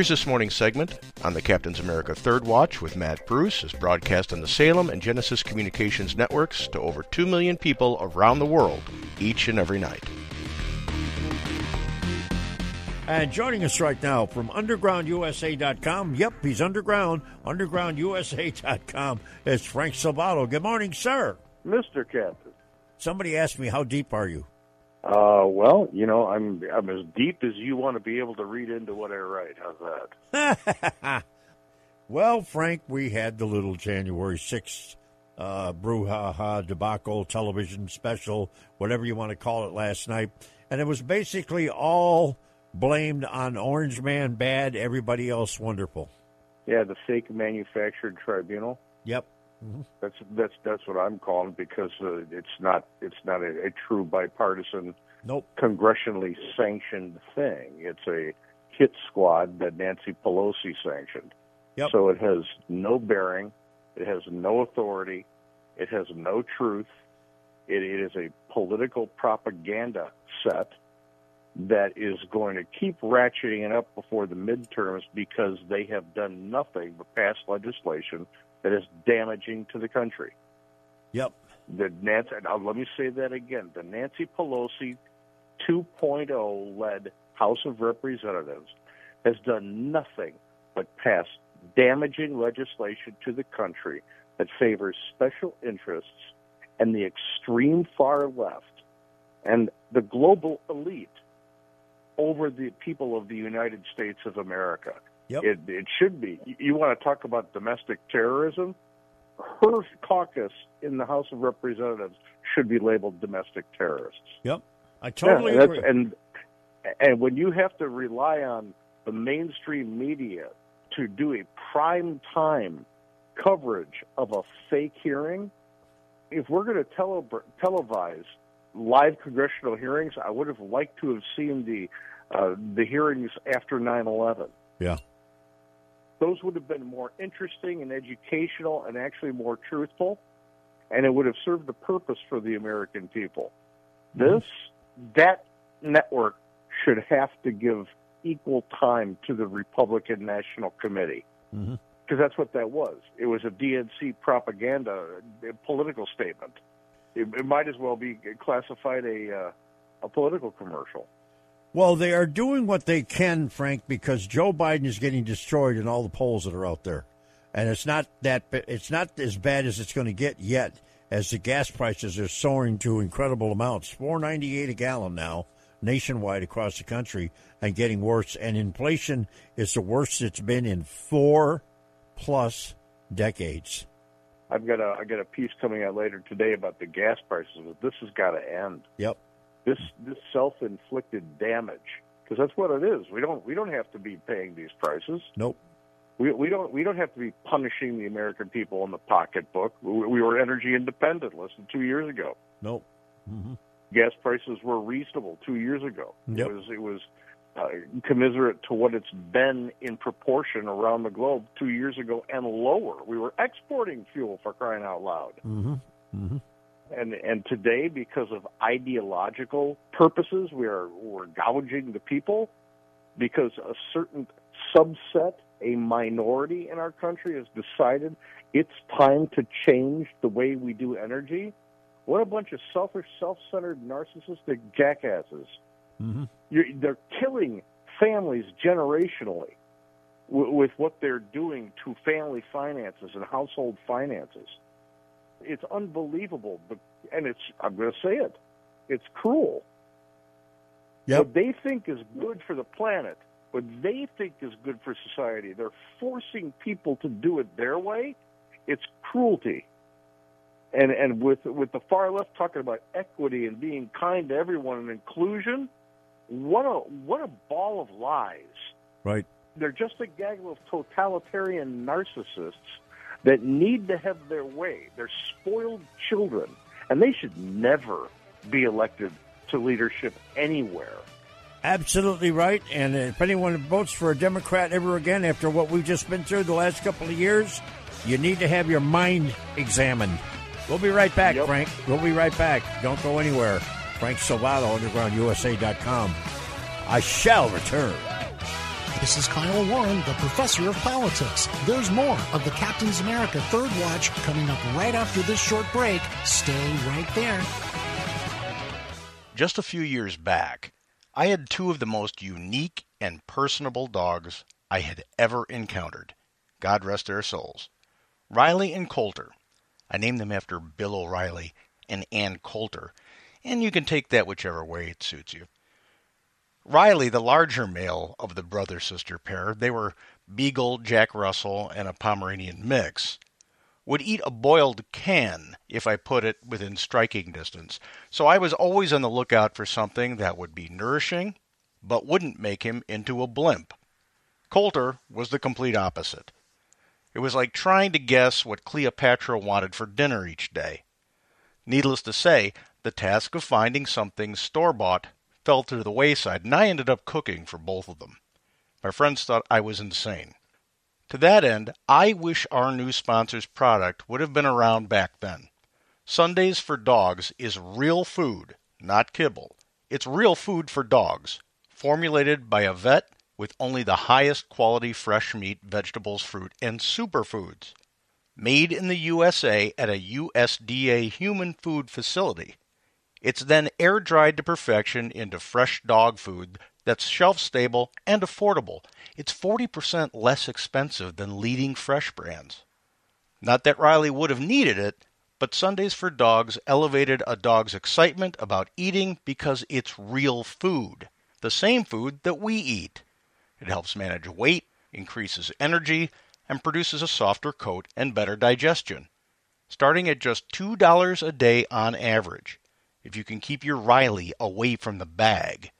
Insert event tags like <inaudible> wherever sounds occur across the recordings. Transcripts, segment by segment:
Here's this morning's segment on the Captain's America Third Watch with Matt Bruce is broadcast on the Salem and Genesis Communications networks to over 2 million people around the world each and every night. And joining us right now from undergroundusa.com. Yep, he's underground, undergroundusa.com. It's Frank Salvato. Good morning, sir. Mr. Captain. Somebody asked me, how deep are you? Uh, well, you know, I'm I'm as deep as you want to be able to read into what I write. How's that? <laughs> well, Frank, we had the little January 6th uh, brouhaha debacle television special, whatever you want to call it, last night. And it was basically all blamed on Orange Man bad, everybody else wonderful. Yeah, the fake manufactured tribunal. Yep. Mm-hmm. That's that's that's what I'm calling because uh, it's not it's not a, a true bipartisan, nope. congressionally sanctioned thing. It's a hit squad that Nancy Pelosi sanctioned. Yep. So it has no bearing, it has no authority, it has no truth. It, it is a political propaganda set that is going to keep ratcheting it up before the midterms because they have done nothing but pass legislation that is damaging to the country. Yep. The Nancy, now uh, let me say that again. The Nancy Pelosi 2.0 led House of Representatives has done nothing but pass damaging legislation to the country that favors special interests and the extreme far left and the global elite over the people of the United States of America. Yep. It, it should be. You want to talk about domestic terrorism? Her caucus in the House of Representatives should be labeled domestic terrorists. Yep, I totally yeah, agree. And and when you have to rely on the mainstream media to do a prime time coverage of a fake hearing, if we're going to tele- televise live congressional hearings, I would have liked to have seen the uh, the hearings after 9/11. Yeah those would have been more interesting and educational and actually more truthful, and it would have served the purpose for the American people. This, that network should have to give equal time to the Republican National Committee. Because mm-hmm. that's what that was. It was a DNC propaganda a political statement. It, it, might as well be classified a uh, a political commercial. Well, they are doing what they can, Frank, because Joe Biden is getting destroyed in all the polls that are out there, and it's not that it's not as bad as it's going to get yet, as the gas prices are soaring to incredible amounts, four ninety eight a gallon now nationwide across the country, and getting worse. And inflation is the worst it's been in four plus decades. I've got a I got a piece coming out later today about the gas prices, but this has got to end. Yep this this self-inflicted damage because that's what it is. We don't we don't have to be paying these prices. Nope. We we don't we don't have to be punishing the American people in the pocketbook. We, we were energy independent less than two years ago. Nope. Mm-hmm. Gas prices were reasonable two years ago. Yep. It was it was uh, commiserate to what it's been in proportion around the globe two years ago and lower. We were exporting fuel for crying out loud. Mm-hmm. Mm-hmm and and today because of ideological purposes we are we're gouging the people because a certain subset a minority in our country has decided it's time to change the way we do energy, what a bunch of selfish, self-centered, narcissistic jackasses! Mm-hmm. They're killing families generationally w- with what they're doing to family finances and household finances. It's unbelievable, but and it's I'm going to say it, it's cruel. Yep. What they think is good for the planet, what they think is good for society, they're forcing people to do it their way. It's cruelty. And and with with the far left talking about equity and being kind to everyone and inclusion, what a what a ball of lies. Right. They're just a gaggle of totalitarian narcissists that need to have their way. They're spoiled children, and they should never be elected to leadership anywhere. Absolutely right. And if anyone votes for a Democrat ever again after what we've just been through the last couple of years, you need to have your mind examined. We'll be right back, Yep. Frank. We'll be right back. Don't go anywhere. Frank Salvato, UndergroundUSA.com. I shall return. This is Kyle Warren, the professor of politics. There's more of the Captain's America Third Watch coming up right after this short break. Stay right there. Just a few years back, I had two of the most unique and personable dogs I had ever encountered. God rest their souls. Riley and Coulter. I named them after Bill O'Reilly and Ann Coulter, and you can take that whichever way it suits you. Riley, the larger male of the brother sister pair, they were Beagle, Jack Russell, and a Pomeranian mix, would eat a boiled can if I put it within striking distance. So I was always on the lookout for something that would be nourishing, but wouldn't make him into a blimp. Coulter was the complete opposite. It was like trying to guess what Cleopatra wanted for dinner each day. Needless to say, the task of finding something store bought fell to the wayside, and I ended up cooking for both of them. My friends thought I was insane. To that end, I wish our new sponsor's product would have been around back then. Sundays for Dogs is real food, not kibble. It's real food for dogs, formulated by a vet with only the highest quality fresh meat, vegetables, fruit, and superfoods. Made in the USA at a USDA human food facility. It's then air dried to perfection into fresh dog food that's shelf stable and affordable. It's 40% less expensive than leading fresh brands. Not that Riley would have needed it, but Sundays for Dogs elevated a dog's excitement about eating because it's real food, the same food that we eat. It helps manage weight, increases energy, and produces a softer coat and better digestion. Starting at just $2 a day on average, if you can keep your Riley away from the bag.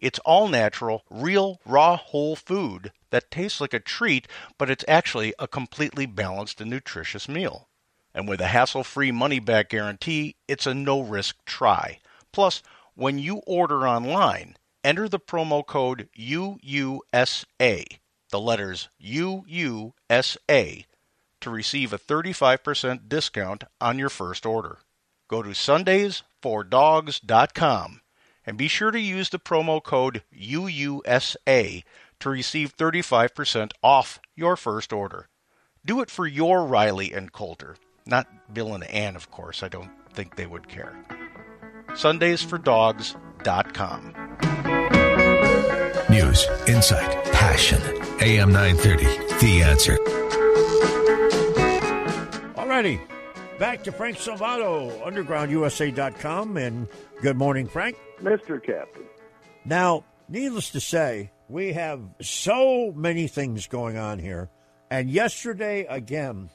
It's all natural, real, raw, whole food that tastes like a treat, but it's actually a completely balanced and nutritious meal. And with a hassle free money back guarantee, it's a no risk try. Plus, when you order online, enter the promo code UUSA, the letters UUSA, to receive a 35% discount on your first order. Go to sundaysfordogs.com and be sure to use the promo code UUSA to receive 35% off your first order. Do it for your Riley and Coulter, not Bill and Ann, of course. I don't think they would care. Sundaysfordogs.com. News, insight, passion. AM 930, The Answer. Alrighty. Back to Frank Salvato, UndergroundUSA.com, and good morning, Frank. Mr. Captain. Now, needless to say, we have so many things going on here. And yesterday, again,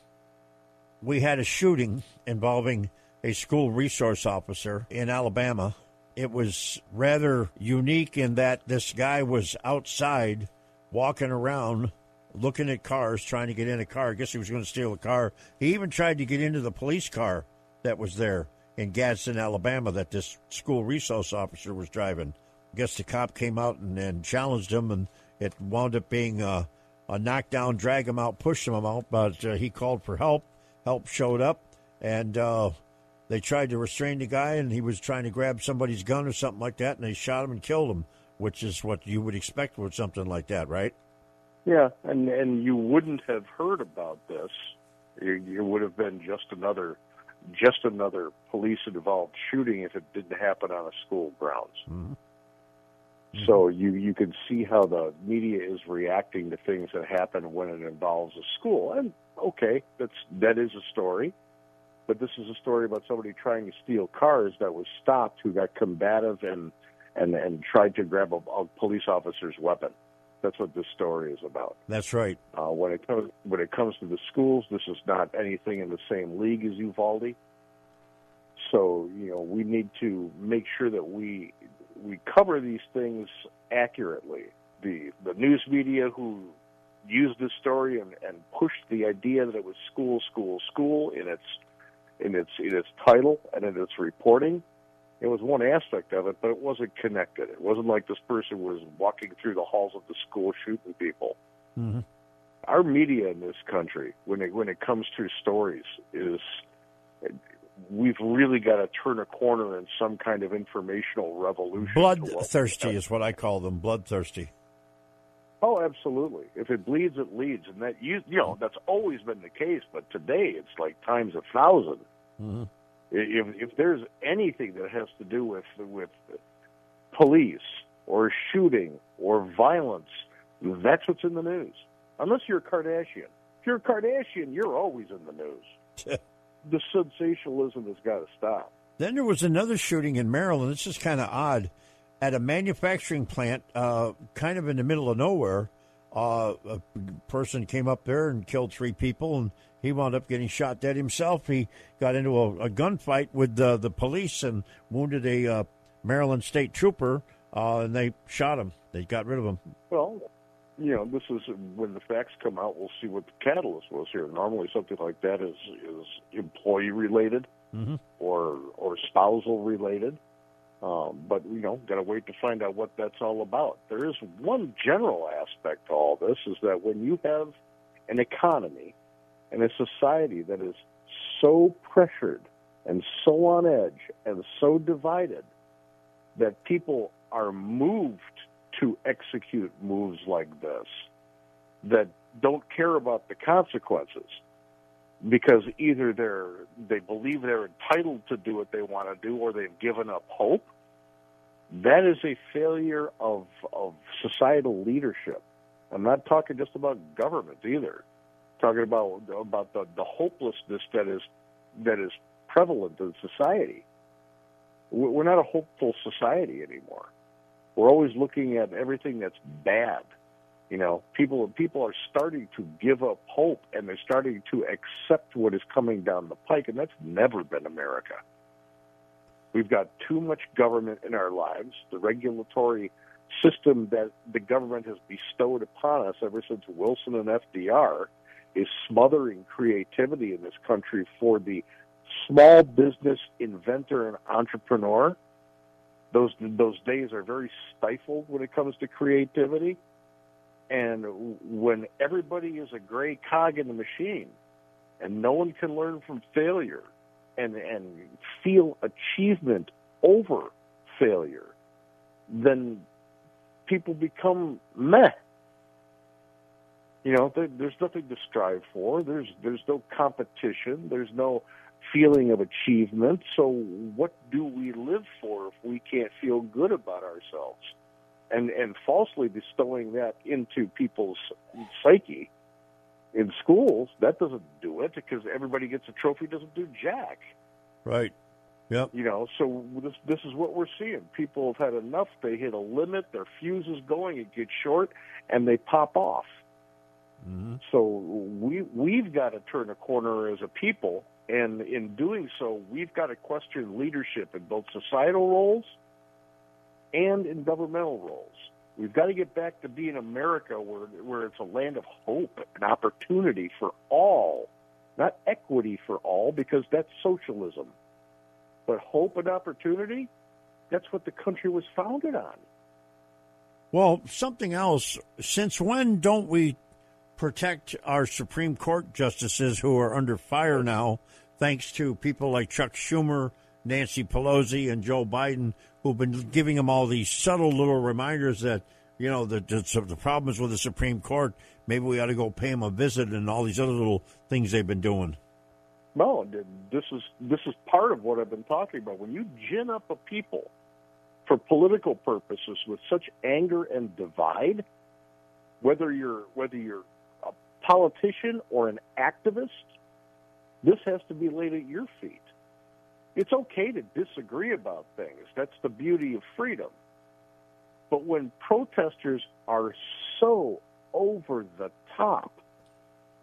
we had a shooting involving a school resource officer in Alabama. It was rather unique in that this guy was outside walking around looking at cars, trying to get in a car. I guess he was going to steal a car. He even tried to get into the police car that was there in Gadsden, Alabama, that this school resource officer was driving. I guess the cop came out and, and challenged him, and it wound up being a, a knockdown, drag him out, push him out. But uh, he called for help. Help showed up, and uh, they tried to restrain the guy, and he was trying to grab somebody's gun or something like that, and they shot him and killed him, which is what you would expect with something like that, right? Yeah, and and you wouldn't have heard about this. It, it would have been just another, just another police-involved shooting if it didn't happen on a school grounds. Mm-hmm. So you you can see how the media is reacting to things that happen when it involves a school. And okay, that's that is a story, but this is a story about somebody trying to steal cars that was stopped, who got combative and and and tried to grab a, a police officer's weapon. That's what this story is about. That's right. Uh, when it comes when it comes to the schools, this is not anything in the same league as Uvalde. So you know we need to make sure that we we cover these things accurately. The the news media who used this story and, and pushed the idea that it was school, school, school in its in its in its title and in its reporting. It was one aspect of it, but it wasn't connected. It wasn't like this person was walking through the halls of the school shooting people. Mm-hmm. Our media in this country, when it when it comes to stories, is we've really got to turn a corner in some kind of informational revolution. Bloodthirsty is what I call them. Bloodthirsty. Oh, absolutely. If it bleeds, it leads, and that you you know that's always been the case. But today, it's like times a 1000 Mm-hmm. If if there's anything that has to do with with police or shooting or violence, that's what's in the news. Unless you're a Kardashian. If you're a Kardashian, you're always in the news. the sensationalism has got to stop. Then there was another shooting in Maryland. This is kind of odd. At a manufacturing plant, uh, kind of in the middle of nowhere, uh, a person came up there and killed three people, and he wound up getting shot dead himself. He got into a, a gunfight with uh, the police and wounded a uh, Maryland state trooper, uh, and they shot him. They got rid of him. Well, you know, this is when the facts come out. We'll see what the catalyst was here. Normally, something like that is is employee related mm-hmm. or or spousal related. Um, but you know, got to wait to find out what that's all about. There is one general aspect to all this: is that when you have an economy and a society that is so pressured and so on edge and so divided that people are moved to execute moves like this that don't care about the consequences because either they're they believe they're entitled to do what they want to do or they've given up hope. That is a failure of of societal leadership. I'm not talking just about government either talking about about the, the hopelessness that is that is prevalent in society we're not a hopeful society anymore we're always looking at everything that's bad. You know, people people are starting to give up hope and they're starting to accept what is coming down the pike, and that's never been America. We've got too much government in our lives. The regulatory system that the government has bestowed upon us ever since Wilson and FDR is smothering creativity in this country for the small business inventor and entrepreneur. Those those days are very stifled when it comes to creativity. And when everybody is a gray cog in the machine and no one can learn from failure and and feel achievement over failure then people become meh you know there, there's nothing to strive for there's there's no competition there's no feeling of achievement. So, what do we live for if we can't feel good about ourselves? And and falsely bestowing that into people's psyche in schools, that doesn't do it because everybody gets a trophy doesn't do jack. Right. Yep. You know, so this this is what we're seeing. People have had enough. They hit a limit. Their fuse is going. It gets short, and they pop off. Mm-hmm. So we we've got to turn a corner as a people and in doing so, we've got to question leadership in both societal roles and in governmental roles. We've got to get back to being America where, where it's a land of hope and opportunity for all, not equity for all, because that's socialism. But hope and opportunity, that's what the country was founded on. Well, something else. Since when don't we protect our Supreme Court justices who are under fire now, thanks to people like Chuck Schumer, Nancy Pelosi, and Joe Biden, who've been giving them all these subtle little reminders that, you know, the, the, the problems with the Supreme Court. maybe we ought to go pay them a visit and all these other little things they've been doing. No, this is this is part of what I've been talking about. When you gin up a people for political purposes with such anger and divide, whether you're whether you're politician or an activist, this has to be laid at your feet. It's okay to disagree about things. That's the beauty of freedom. But when protesters are so over the top,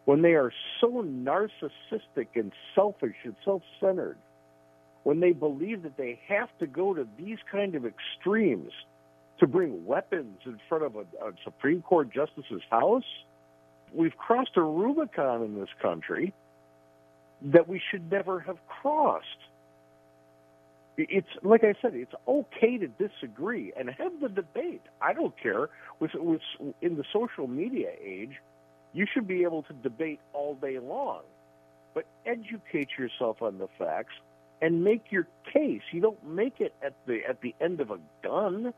when they are so narcissistic and selfish and self centered, when they believe that they have to go to these kind of extremes to bring weapons in front of a, a Supreme Court justice's house, we've crossed a Rubicon in this country that we should never have crossed. It's like I said, it's okay to disagree and have the debate. I don't care. With, with in the social media age, you should be able to debate all day long, but educate yourself on the facts and make your case. You don't make it at the at the end of a gun.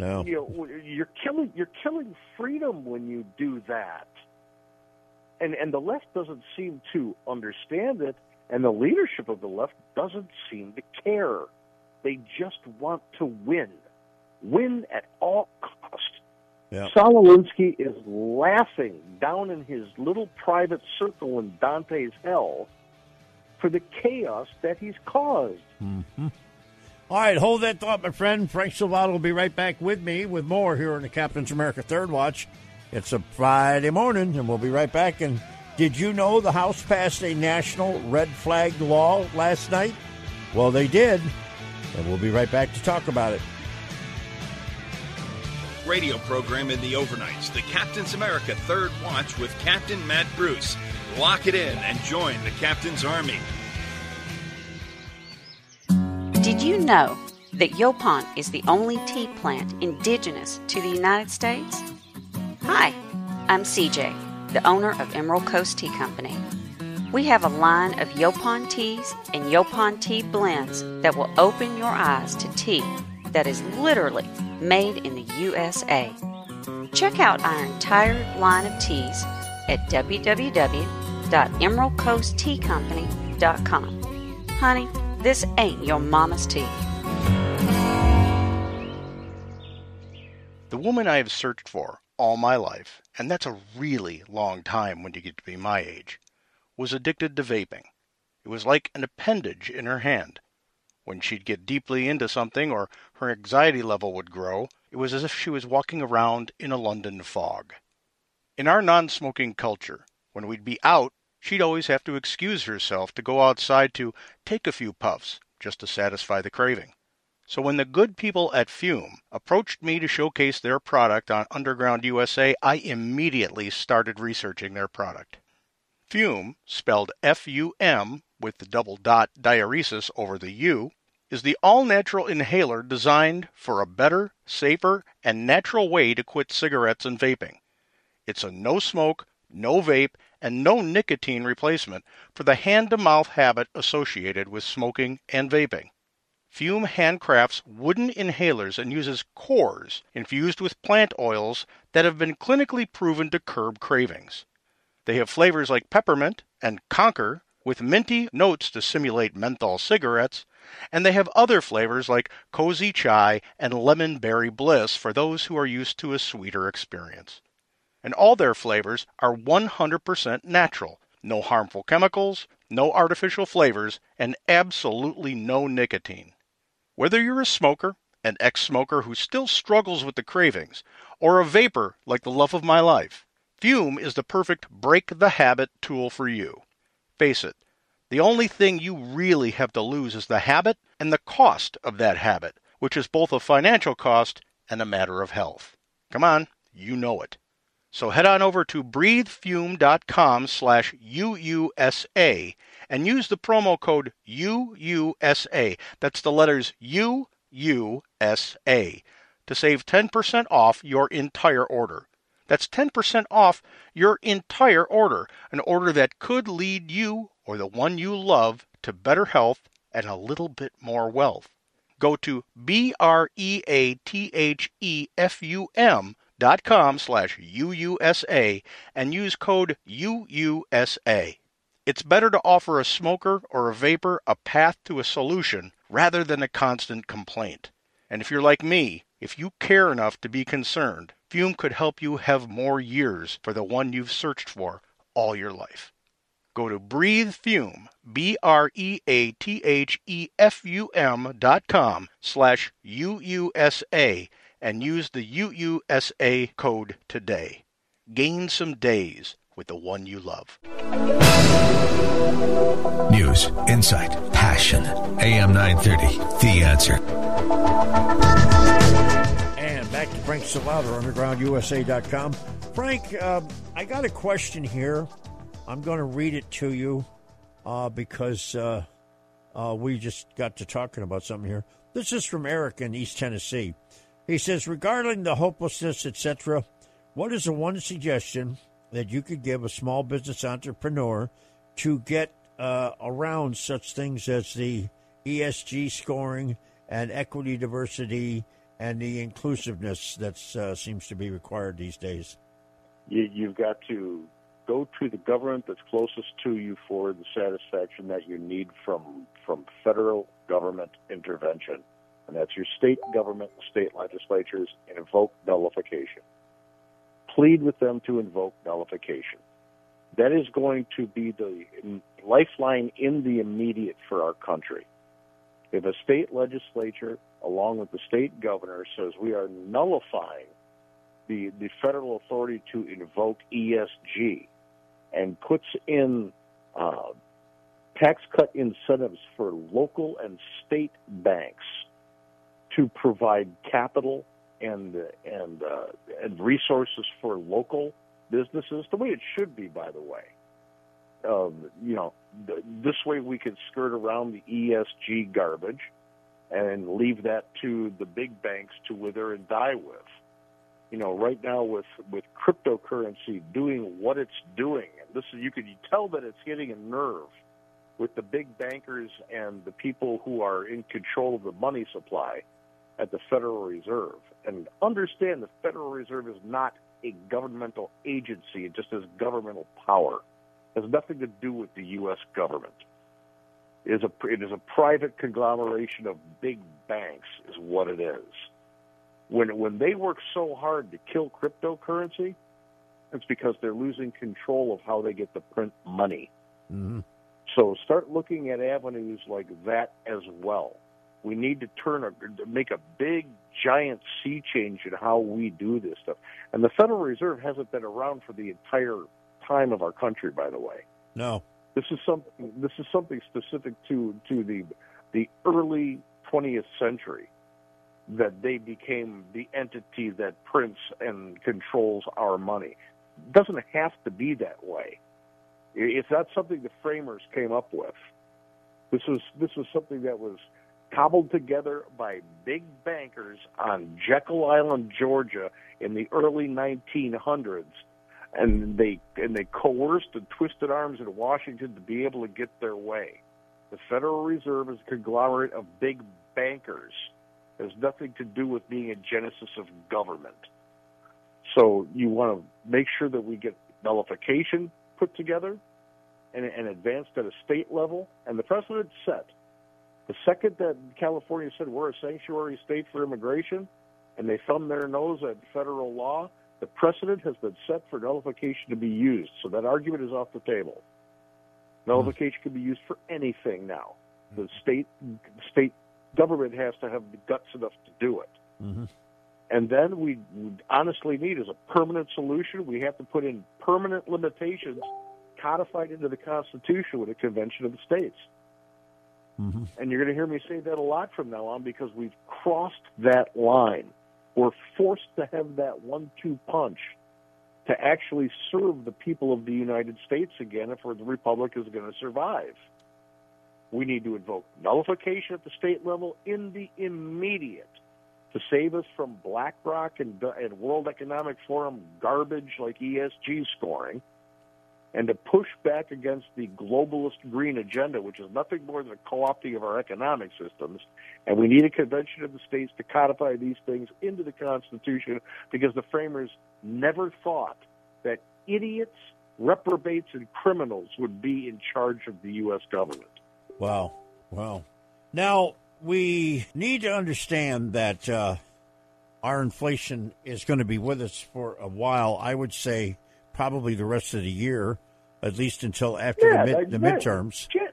No. You know, you're killing you're killing freedom when you do that. And and the left doesn't seem to understand it, and the leadership of the left doesn't seem to care. They just want to win. Win at all cost. Yeah. Saul Alinsky is laughing down in his little private circle in Dante's hell for the chaos that he's caused. Mm-hmm. All right, hold that thought, my friend. Frank Salvato will be right back with me with more here on the Captain's America Third Watch. It's a Friday morning, and we'll be right back. And did you know the House passed a national red flag law last night? Well, they did, and we'll be right back to talk about it. Radio program in the overnights, the Captain's America Third Watch with Captain Matt Bruce. Lock it in and join the Captain's Army. Did you know that Yaupon is the only tea plant indigenous to the United States? Hi, I'm CJ, the owner of Emerald Coast Tea Company. We have a line of Yaupon teas and Yaupon tea blends that will open your eyes to tea that is literally made in the USA. Check out our entire line of teas at www.emeraldcoastteacompany.com. Honey, this ain't your mama's tea. The woman I have searched for all my life, and that's a really long time when you get to be my age, was addicted to vaping. It was like an appendage in her hand. When she'd get deeply into something or her anxiety level would grow, it was as if she was walking around in a London fog. In our non smoking culture, when we'd be out, she'd always have to excuse herself to go outside to take a few puffs just to satisfy the craving. So when the good people at Fume approached me to showcase their product on Underground USA, I immediately started researching their product. Fume, spelled F U M with the double dot diaeresis over the U, is the all natural inhaler designed for a better, safer, and natural way to quit cigarettes and vaping. It's a no smoke, no vape, and no nicotine replacement for the hand to mouth habit associated with smoking and vaping. Fume handcrafts wooden inhalers and uses cores infused with plant oils that have been clinically proven to curb cravings. They have flavors like peppermint and conker with minty notes to simulate menthol cigarettes, and they have other flavors like cozy chai and lemon berry bliss for those who are used to a sweeter experience and all their flavors are 100% natural. No harmful chemicals, no artificial flavors, and absolutely no nicotine. Whether you're a smoker, an ex smoker who still struggles with the cravings, or a vapor like the love of my life, Fume is the perfect break the habit tool for you. Face it, the only thing you really have to lose is the habit and the cost of that habit, which is both a financial cost and a matter of health. Come on, you know it. So head on over to breathefume.com slash UUSA and use the promo code UUSA. That's the letters UUSA to save 10% off your entire order. That's 10% off your entire order, an order that could lead you or the one you love to better health and a little bit more wealth. Go to B R E A T H E F U M com slash UUSA and use code UUSA. It's better to offer a smoker or a vapor a path to a solution rather than a constant complaint. And if you're like me, if you care enough to be concerned, Fume could help you have more years for the one you've searched for all your life. Go to Breathe Fume, B R E A T H E F U M dot com slash UUSA and use the UUSA code today. Gain some days with the one you love. News, insight, passion. AM 930, The Answer. And back to Frank Salvato, UndergroundUSA.com. Frank, uh, I got a question here. I'm going to read it to you uh, because uh, uh, we just got to talking about something here. This is from Eric in East Tennessee. He says, regarding the hopelessness, etc., what is the one suggestion that you could give a small business entrepreneur to get uh, around such things as the ESG scoring and equity, diversity, and the inclusiveness that uh, seems to be required these days? You, you've got to go to the government that's closest to you for the satisfaction that you need from from federal government intervention, and that's your state government, state legislatures, and invoke nullification. Plead with them to invoke nullification. That is going to be the lifeline in the immediate for our country. If a state legislature, along with the state governor, says we are nullifying the, the federal authority to invoke ESG and puts in uh, tax cut incentives for local and state banks to provide capital and and uh, and resources for local businesses, the way it should be, by the way. Um, you know, th- this way we could skirt around the ESG garbage and leave that to the big banks to wither and die with. You know, right now with with cryptocurrency doing what it's doing, and this is you could tell that it's hitting a nerve with the big bankers and the people who are in control of the money supply at the Federal Reserve. And understand the Federal Reserve is not a governmental agency, it just has governmental power. It has nothing to do with the U.S. government. It is, a, it is a private conglomeration of big banks, is what it is. When, when they work so hard to kill cryptocurrency, it's because they're losing control of how they get to print money. Mm-hmm. So start looking at avenues like that as well. We need to turn a make a big giant sea change in how we do this stuff. And the Federal Reserve hasn't been around for the entire time of our country, by the way. No. This is something. This is something specific to to the the early 20th century that they became the entity that prints and controls our money. It doesn't have to be that way. It's not something the framers came up with. This was this was something that was cobbled together by big bankers on Jekyll Island, Georgia, in the early 1900s, and they and they coerced and twisted arms in Washington to be able to get their way. The Federal Reserve is a conglomerate of big bankers. It has nothing to do with being a genesis of government. So you want to make sure that we get nullification put together and, and advanced at a state level, and the precedent's set. The second that California said we're a sanctuary state for immigration, and they thumbed their nose at federal law, the precedent has been set for nullification to be used. So that argument is off the table. Nullification can be used for anything now. The state state government has to have the guts enough to do it. Mm-hmm. And then we honestly need is a permanent solution. We have to put in permanent limitations codified into the Constitution with a convention of the states. Mm-hmm. And you're going to hear me say that a lot from now on because we've crossed that line. We're forced to have that one two punch to actually serve the people of the United States again if the Republic is going to survive. We need to invoke nullification at the state level in the immediate to save us from BlackRock and, and World Economic Forum garbage like ESG scoring and to push back against the globalist green agenda, which is nothing more than a co opting of our economic systems. And we need a convention of the states to codify these things into the Constitution because the framers never thought that idiots, reprobates, and criminals would be in charge of the U.S. government. Wow. Wow. Now, we need to understand that uh, our inflation is going to be with us for a while. I would say probably the rest of the year, at least until after Yeah, the, mid, the midterms. Jan-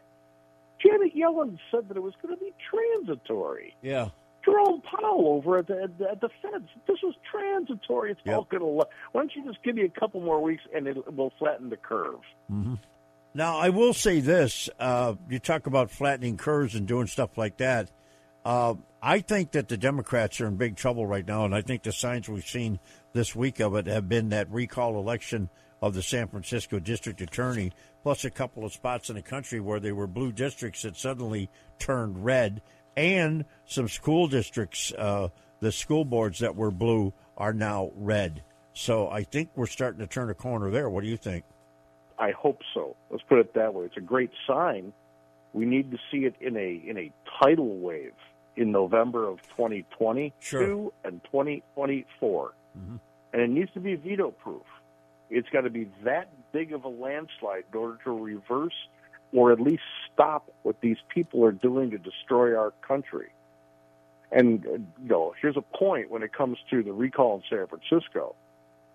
Janet Yellen said that it was going to be transitory. Yeah. Jerome Powell over at the, at the, at the Feds, this was transitory. It's all going to. Why don't you just give me a couple more weeks and it will flatten the curve? hmm Now, I will say this: uh, you talk about flattening curves and doing stuff like that. Uh, I think that the Democrats are in big trouble right now, and I think the signs we've seen this week of it have been that recall election of the San Francisco district attorney, plus a couple of spots in the country where they were blue districts that suddenly turned red, and some school districts, uh, the school boards that were blue are now red. So I think we're starting to turn a corner there. What do you think? I hope so. Let's put it that way. It's a great sign. We need to see it in a in a tidal wave in November of 2022 Sure. and 2024, and it needs to be veto proof. It's got to be that big of a landslide in order to reverse or at least stop what these people are doing to destroy our country. And uh, you know, here's a point when it comes to the recall in San Francisco.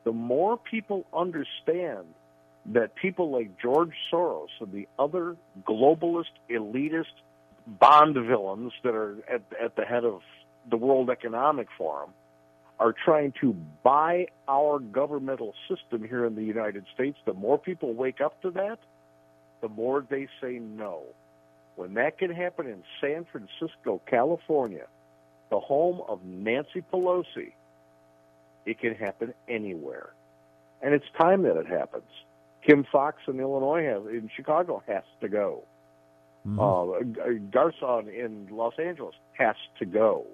The more people understand that people like George Soros and the other globalist, elitist bond villains that are at, at the head of the World Economic Forum are trying to buy our governmental system here in the United States, the more people wake up to that, the more they say no. When that can happen in San Francisco, California, the home of Nancy Pelosi, it can happen anywhere. And it's time that it happens. Kim Foxx in Illinois has, in Chicago has to go. Uh, Gascón in Los Angeles has to go.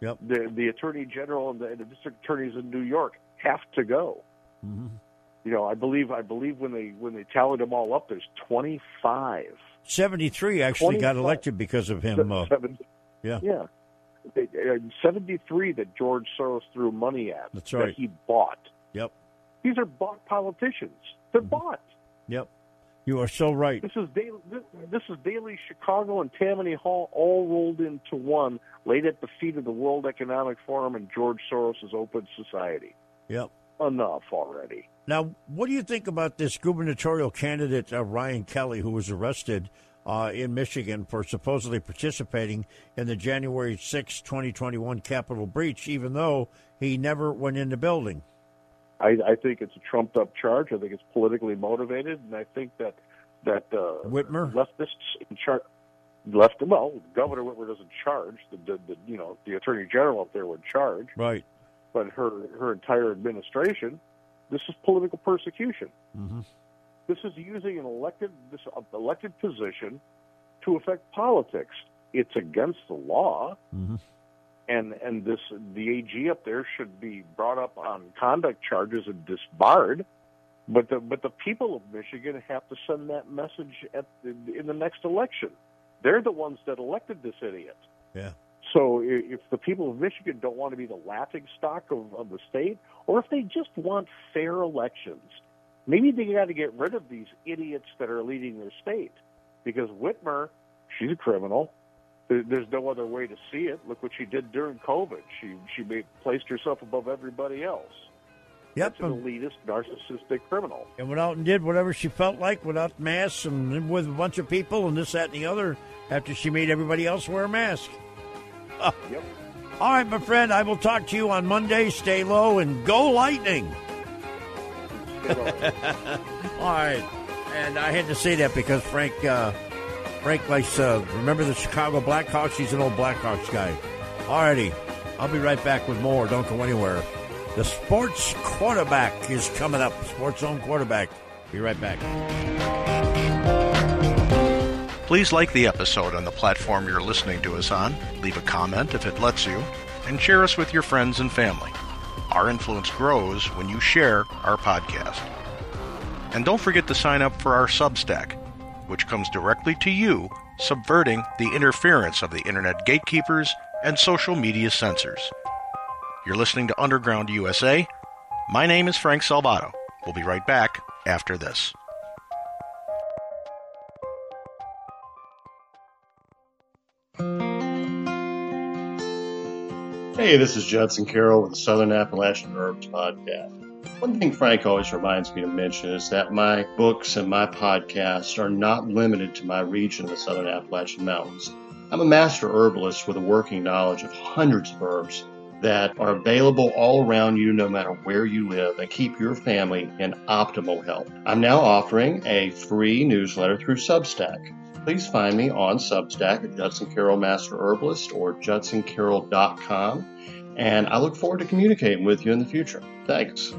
Yep. The the attorney general and the, and the district attorneys in New York have to go. Mm-hmm. You know, I believe I believe when they when they tallied them all up, there's 25. 73 actually got elected because of him. Uh, Seven- yeah. Yeah. Uh, 73 that George Soros threw money at. That's That right. he bought. Yep. These are bought politicians. They're bought. Yep. You are so right. This is daily, this, this is Daley Chicago and Tammany Hall all rolled into one, laid at the feet of the World Economic Forum and George Soros' Open Society. Yep. Enough already. Now, what do you think about this gubernatorial candidate, uh, Ryan Kelley, who was arrested uh, in Michigan for supposedly participating in the January 6, 2021 Capitol breach, even though he never went in the building? I, I think it's a trumped up charge. I think it's politically motivated, and I think that that uh, Whitmer leftists in charge. Left well, Governor Whitmer doesn't charge. The, the, the you know the Attorney General up there would charge, Right. but her her entire administration. This is political persecution. Mm-hmm. This is using an elected this uh, elected position to affect politics. It's against the law, Mm-hmm. And and this the AG up there should be brought up on conduct charges and disbarred. But the but the people of Michigan have to send that message at the, in the next election. They're the ones that elected this idiot. Yeah. So if the people of Michigan don't want to be the laughing stock of, of the state, or if they just want fair elections, maybe they got to get rid of these idiots that are leading their state. Because Whitmer, she's a criminal. There- There's no other way to see it. Look what she did during COVID. She she made, placed herself above everybody else. Yep. That's an elitist, narcissistic criminal. And went out and did whatever she felt like without masks and with a bunch of people and this, that, and the other after she made everybody else wear a mask. <laughs> Yep. All right, my friend, I will talk to you on Monday. Stay low and go lightning. <laughs> All right. And I had to say that because Frank uh, Frank likes, remember the Chicago Blackhawks? He's an old Blackhawks guy. All righty. I'll be right back with more. Don't go anywhere. The sports quarterback is coming up. Sports Zone quarterback. Be right back. Please like the episode on the platform you're listening to us on, leave a comment if it lets you, and share us with your friends and family. Our influence grows when you share our podcast. And don't forget to sign up for our Substack, which comes directly to you, subverting the interference of the internet gatekeepers and social media censors. You're listening to Underground USA. My name is Frank Salvato. We'll be right back after this. Hey, this is Judson Carroll with the Southern Appalachian Herbs Podcast. One thing Frank always reminds me to mention is that my books and my podcasts are not limited to my region of the Southern Appalachian Mountains. I'm a master herbalist with a working knowledge of hundreds of herbs that are available all around you no matter where you live and keep your family in optimal health. I'm now offering a free newsletter through Substack please find me on Substack at Judson Carroll Master Herbalist or judsoncarroll.com. And I look forward to communicating with you in the future. Thanks.